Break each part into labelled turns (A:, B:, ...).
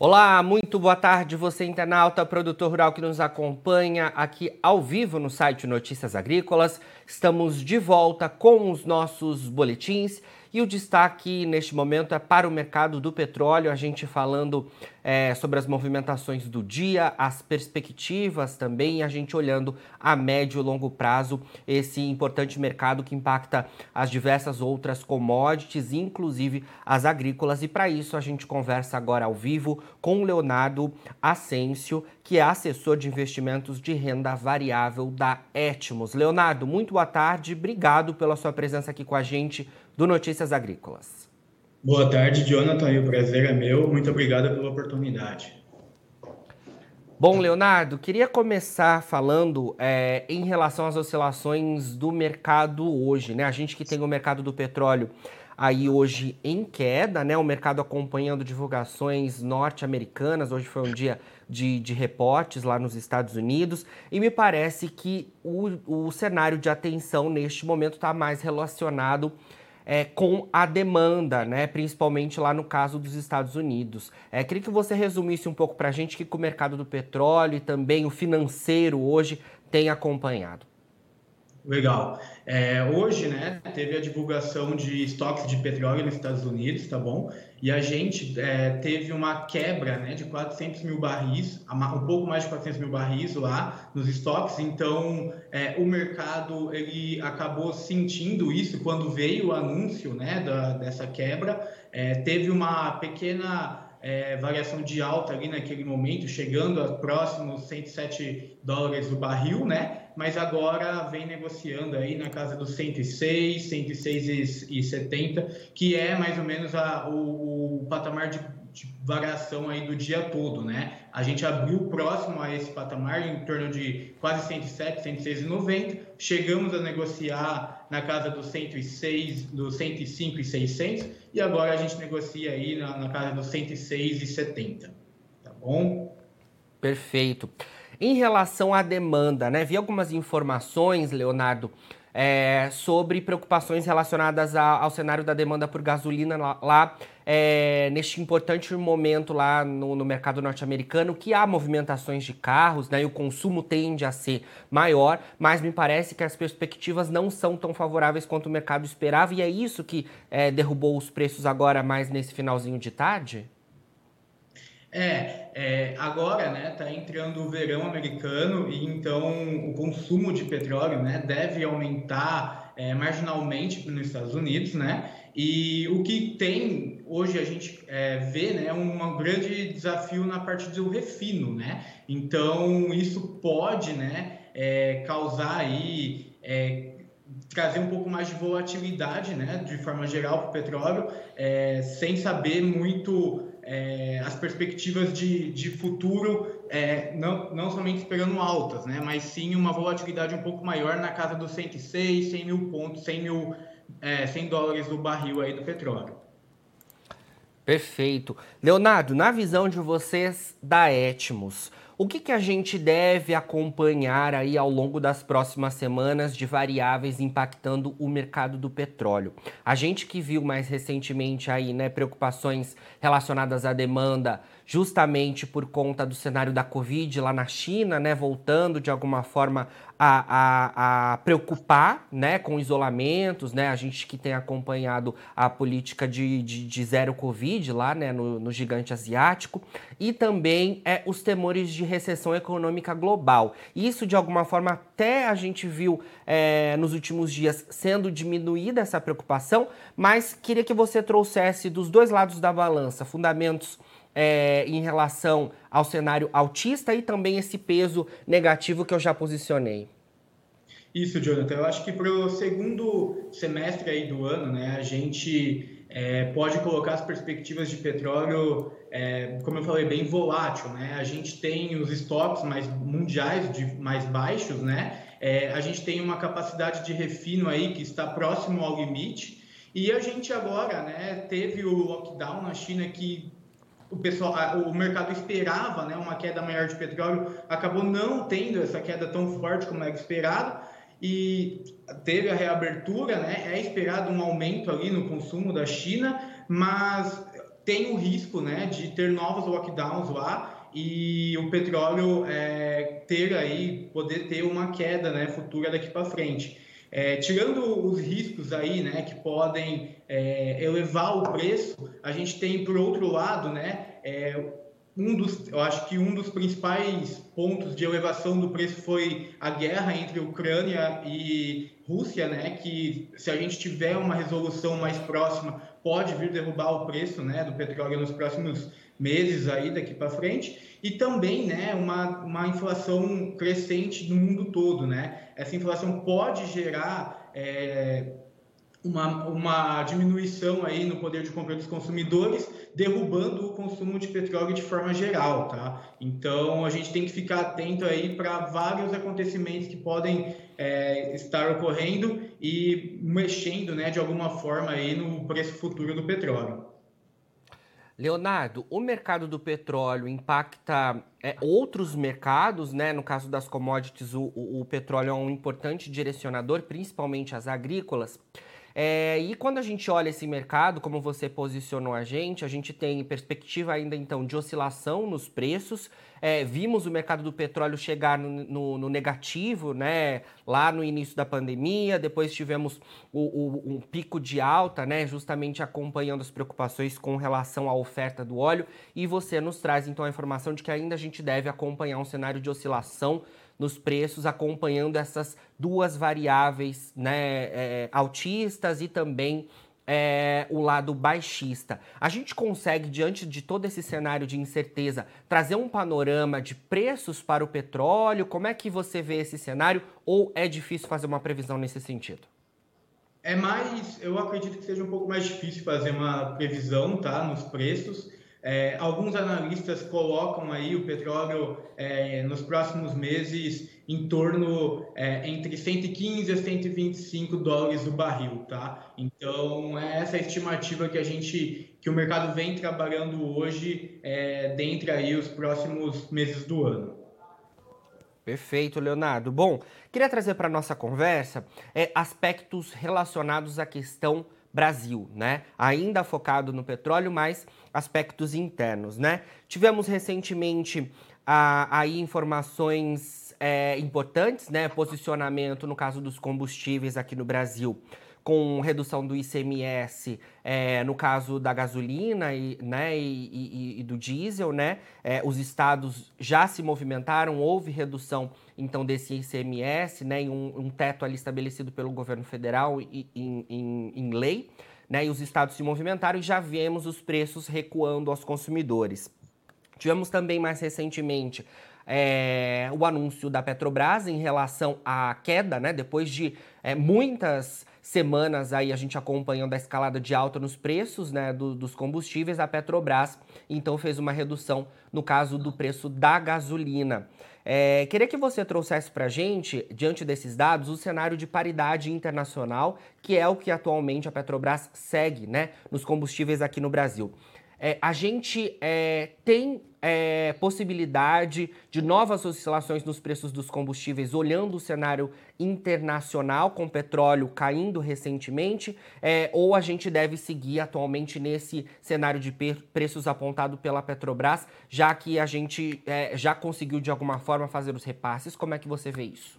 A: Olá, muito boa tarde, você internauta, produtor rural que nos acompanha aqui ao vivo no site Notícias Agrícolas. Estamos de volta com os nossos boletins e o destaque neste momento é para o mercado do petróleo, a gente falando é, sobre as movimentações do dia, as perspectivas também, a gente olhando a médio e longo prazo esse importante mercado que impacta as diversas outras commodities, inclusive as agrícolas. E para isso a gente conversa agora ao vivo com Leonardo Asensio, que é assessor de investimentos de renda variável da Etmos. Leonardo, muito boa tarde, obrigado pela sua presença aqui com a gente do Notícias Agrícolas.
B: Boa tarde, Jonathan, o prazer é meu. Muito obrigado pela oportunidade.
A: Bom, Leonardo, queria começar falando é, em relação às oscilações do mercado hoje, né? A gente que tem o mercado do petróleo aí hoje em queda, né? O mercado acompanhando divulgações norte-americanas. Hoje foi um dia de, de reportes lá nos Estados Unidos e me parece que o, o cenário de atenção neste momento está mais relacionado é, com a demanda, né? principalmente lá no caso dos Estados Unidos. É, queria que você resumisse um pouco para a gente que o mercado do petróleo e também o financeiro hoje tem acompanhado.
B: Legal. É, hoje, né, teve a divulgação de estoques de petróleo nos Estados Unidos, tá bom? E a gente é, teve uma quebra, né, de 400 mil barris, um pouco mais de 400 mil barris lá nos estoques. Então, é, o mercado ele acabou sentindo isso quando veio o anúncio, né, da, dessa quebra. É, teve uma pequena é, variação de alta ali naquele momento, chegando a próximos 107 dólares o barril, né? Mas agora vem negociando aí na casa dos 106, 106,70, que é mais ou menos a, o, o patamar de de variação aí do dia todo, né? A gente abriu próximo a esse patamar em torno de quase 107, 106,90. Chegamos a negociar na casa dos 106, dos 105 e 600 e agora a gente negocia aí na, na casa dos 106,70. Tá bom?
A: Perfeito. Em relação à demanda, né? Vi algumas informações, Leonardo, é, sobre preocupações relacionadas a, ao cenário da demanda por gasolina lá, lá é, neste importante momento lá no, no mercado norte-americano, que há movimentações de carros, né, e o consumo tende a ser maior, mas me parece que as perspectivas não são tão favoráveis quanto o mercado esperava, e é isso que é, derrubou os preços agora mais nesse finalzinho de tarde?
B: É, é, agora, né, tá entrando o verão americano e então o consumo de petróleo, né, deve aumentar é, marginalmente nos Estados Unidos, né, e o que tem hoje a gente é, vê, né, um grande desafio na parte do refino, né, então isso pode, né, é, causar aí é, trazer um pouco mais de volatilidade, né, de forma geral para o petróleo, é, sem saber muito é, as perspectivas de, de futuro, é, não, não somente esperando altas, né, mas sim uma volatilidade um pouco maior na casa dos 106, 100 mil pontos, 100, mil, é, 100 dólares do barril aí do petróleo.
A: Perfeito. Leonardo, na visão de vocês da Etmos, o que, que a gente deve acompanhar aí ao longo das próximas semanas de variáveis impactando o mercado do petróleo? A gente que viu mais recentemente aí, né, preocupações relacionadas à demanda justamente por conta do cenário da Covid lá na China, né, voltando de alguma forma a, a, a, preocupar né, com isolamentos, né, a gente que tem acompanhado a política de, de, de zero Covid lá né, no, no, gigante asiático, e também é, os temores de recessão econômica global. Isso, de alguma forma, até a gente viu é, nos últimos dias sendo diminuída essa preocupação, mas queria que você trouxesse dos dois lados da balança fundamentos é, em relação ao cenário autista e também esse peso negativo que eu já posicionei.
B: Isso, Jonathan. Eu acho que para o segundo semestre aí do ano, né, a gente é, pode colocar as perspectivas de petróleo, é, como eu falei, bem volátil. Né? A gente tem os estoques mais mundiais de mais baixos, né? É, a gente tem uma capacidade de refino aí que está próximo ao limite. E a gente agora, né, teve o lockdown na China que o pessoal, o mercado esperava, né, uma queda maior de petróleo, acabou não tendo essa queda tão forte como era esperado e teve a reabertura, né? É esperado um aumento ali no consumo da China, mas tem o risco né, de ter novos lockdowns lá e o petróleo é, ter aí, poder ter uma queda né, futura daqui para frente. É, tirando os riscos aí, né, que podem é, elevar o preço, a gente tem, por outro lado, né, é, um dos, eu acho que um dos principais pontos de elevação do preço foi a guerra entre Ucrânia e Rússia, né, que se a gente tiver uma resolução mais próxima, pode vir derrubar o preço, né, do petróleo nos próximos meses aí daqui para frente e também né, uma, uma inflação crescente no mundo todo. Né? Essa inflação pode gerar é, uma, uma diminuição aí no poder de compra dos consumidores, derrubando o consumo de petróleo de forma geral. Tá? Então a gente tem que ficar atento aí para vários acontecimentos que podem é, estar ocorrendo e mexendo né, de alguma forma aí no preço futuro do petróleo.
A: Leonardo, o mercado do petróleo impacta é, outros mercados, né? No caso das commodities, o, o, o, petróleo é um importante direcionador, principalmente as agrícolas. É, e quando a gente olha esse mercado, como você posicionou a gente, a gente tem perspectiva ainda então de oscilação nos preços. É, vimos o mercado do petróleo chegar no, no, no, negativo, né? Lá no início da pandemia, depois tivemos o, o, um pico de alta, né? Justamente acompanhando as preocupações com relação à oferta do óleo. E você nos traz então a informação de que ainda a gente deve acompanhar um cenário de oscilação nos preços, acompanhando essas duas variáveis né, é, altistas e também é, o lado baixista. A gente consegue, diante de todo esse cenário de incerteza, trazer um panorama de preços para o petróleo? Como é que você vê esse cenário? Ou é difícil fazer uma previsão nesse sentido?
B: É mais, eu acredito que seja um pouco mais difícil fazer uma previsão, tá, nos preços. É, alguns analistas colocam aí o petróleo é, nos próximos meses em torno é, entre 115 a 125 dólares o barril, tá? Então é essa estimativa que a gente, que o mercado vem trabalhando hoje, é, dentre aí os próximos meses do ano.
A: Perfeito, Leonardo. Bom, queria trazer para nossa conversa é, aspectos relacionados à questão Brasil, né? Ainda focado no petróleo, mas aspectos internos, né? Tivemos recentemente ah, aí informações é, importantes, né? Posicionamento no caso dos combustíveis aqui no Brasil com redução do ICMS é, no caso da gasolina e, né, e, e, e do diesel, né? É, os estados já se movimentaram, houve redução então desse ICMS, né, em um, um teto ali estabelecido pelo governo federal em, em, em lei, né? E os estados se movimentaram e já vemos os preços recuando aos consumidores. Tivemos também mais recentemente é, o anúncio da Petrobras em relação à queda, né? Depois de é, muitas semanas aí a gente acompanhando a escalada de alta nos preços né, do, dos combustíveis, a Petrobras então fez uma redução no caso do preço da gasolina. É, queria que você trouxesse para a gente, diante desses dados, o cenário de paridade internacional, que é o que atualmente a Petrobras segue né, nos combustíveis aqui no Brasil. É, a gente é, tem é, possibilidade de novas oscilações nos preços dos combustíveis, olhando o cenário internacional, com petróleo caindo recentemente, é, ou a gente deve seguir atualmente nesse cenário de preços apontado pela Petrobras, já que a gente é, já conseguiu de alguma forma fazer os repasses? Como é que você vê isso?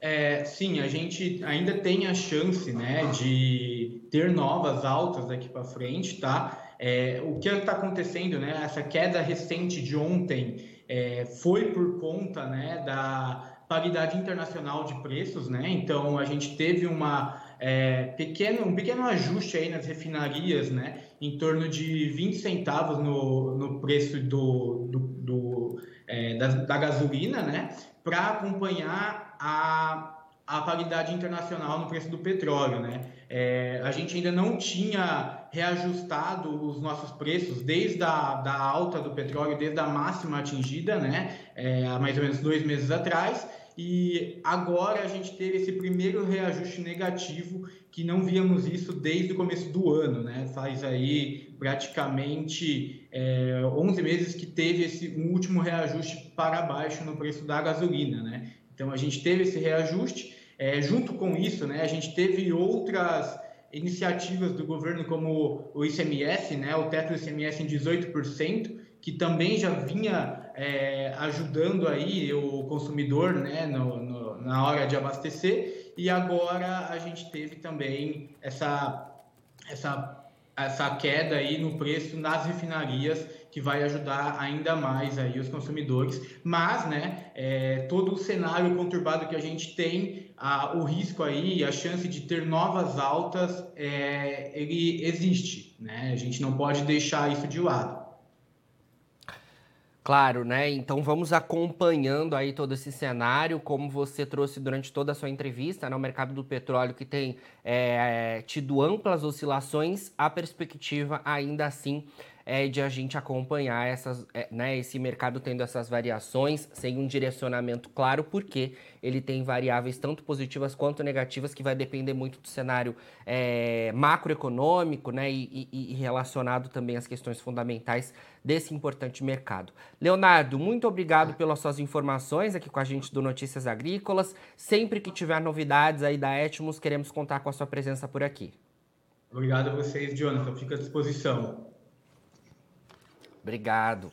B: É, sim, a gente ainda tem a chance né, de ter novas altas daqui para frente, tá? É, o que está acontecendo, né? Essa queda recente de ontem é, foi por conta né, da paridade internacional de preços, né? Então a gente teve uma é, pequeno, um pequeno ajuste aí nas refinarias, né? Em torno de 20 centavos no, no preço do, do, do é, da, da gasolina, né? Para acompanhar a a paridade internacional no preço do petróleo, né? É, a gente ainda não tinha reajustado os nossos preços desde a da alta do petróleo, desde a máxima atingida, né? É, há mais ou menos dois meses atrás. E agora a gente teve esse primeiro reajuste negativo, que não víamos isso desde o começo do ano, né? Faz aí praticamente é, 11 meses que teve esse um último reajuste para baixo no preço da gasolina, né? Então a gente teve esse reajuste é, junto com isso, né, a gente teve outras iniciativas do governo como o ICMS, né, o teto do ICMS em 18%, que também já vinha é, ajudando aí o consumidor né, no, no, na hora de abastecer, e agora a gente teve também essa, essa, essa queda aí no preço nas refinarias, que vai ajudar ainda mais aí os consumidores, mas né, é, todo o cenário conturbado que a gente tem, a, o risco aí, a chance de ter novas altas, é, ele existe, né? a gente não pode deixar isso de lado.
A: Claro, né? Então vamos acompanhando aí todo esse cenário, como você trouxe durante toda a sua entrevista, né? Mercado do petróleo que tem é, tido amplas oscilações, a perspectiva ainda assim é de a gente acompanhar essas, é, né, esse mercado tendo essas variações sem um direcionamento claro, porque ele tem variáveis tanto positivas quanto negativas que vai depender muito do cenário é, macroeconômico né, e, e, relacionado também às questões fundamentais desse importante mercado. Leonardo, muito obrigado pelas suas informações aqui com a gente do Notícias Agrícolas. Sempre que tiver novidades aí da Etmos, queremos contar com a sua presença por aqui.
B: Obrigado a vocês, Jonathan. Fico à disposição.
A: Obrigado.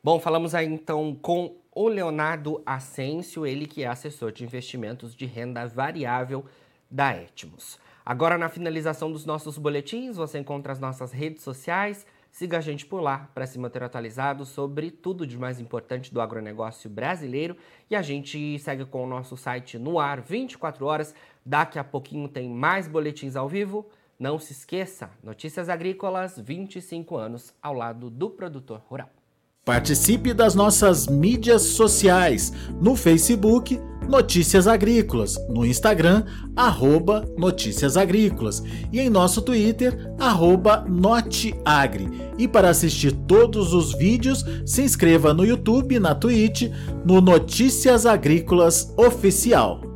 A: Bom, falamos aí então com o Leonardo Asensio, ele que é assessor de investimentos de renda variável da Etmos. Agora, na finalização dos nossos boletins, você encontra as nossas redes sociais. Siga a gente por lá para se manter atualizado sobre tudo de mais importante do agronegócio brasileiro. E a gente segue com o nosso site no ar 24 horas. Daqui a pouquinho tem mais boletins ao vivo. Não se esqueça, Notícias Agrícolas, 25 anos ao lado do produtor rural.
C: Participe das nossas mídias sociais, no Facebook Notícias Agrícolas, no Instagram, arroba Notícias Agrícolas e em nosso Twitter, arroba Noteagri. E para assistir todos os vídeos, se inscreva no YouTube, na Twitch, no Notícias Agrícolas Oficial.